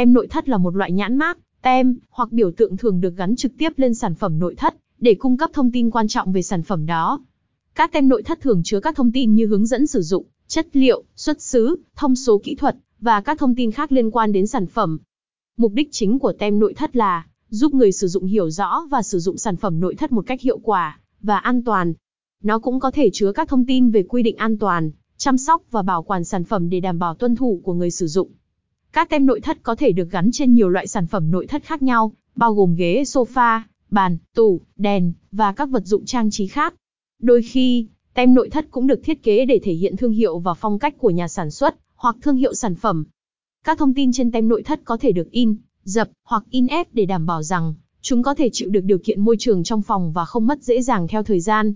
Tem nội thất là một loại nhãn mác, tem hoặc biểu tượng thường được gắn trực tiếp lên sản phẩm nội thất để cung cấp thông tin quan trọng về sản phẩm đó. Các tem nội thất thường chứa các thông tin như hướng dẫn sử dụng, chất liệu, xuất xứ, thông số kỹ thuật và các thông tin khác liên quan đến sản phẩm. Mục đích chính của tem nội thất là giúp người sử dụng hiểu rõ và sử dụng sản phẩm nội thất một cách hiệu quả và an toàn. Nó cũng có thể chứa các thông tin về quy định an toàn, chăm sóc và bảo quản sản phẩm để đảm bảo tuân thủ của người sử dụng. Các tem nội thất có thể được gắn trên nhiều loại sản phẩm nội thất khác nhau, bao gồm ghế sofa, bàn, tủ, đèn và các vật dụng trang trí khác. Đôi khi, tem nội thất cũng được thiết kế để thể hiện thương hiệu và phong cách của nhà sản xuất hoặc thương hiệu sản phẩm. Các thông tin trên tem nội thất có thể được in, dập hoặc in ép để đảm bảo rằng chúng có thể chịu được điều kiện môi trường trong phòng và không mất dễ dàng theo thời gian.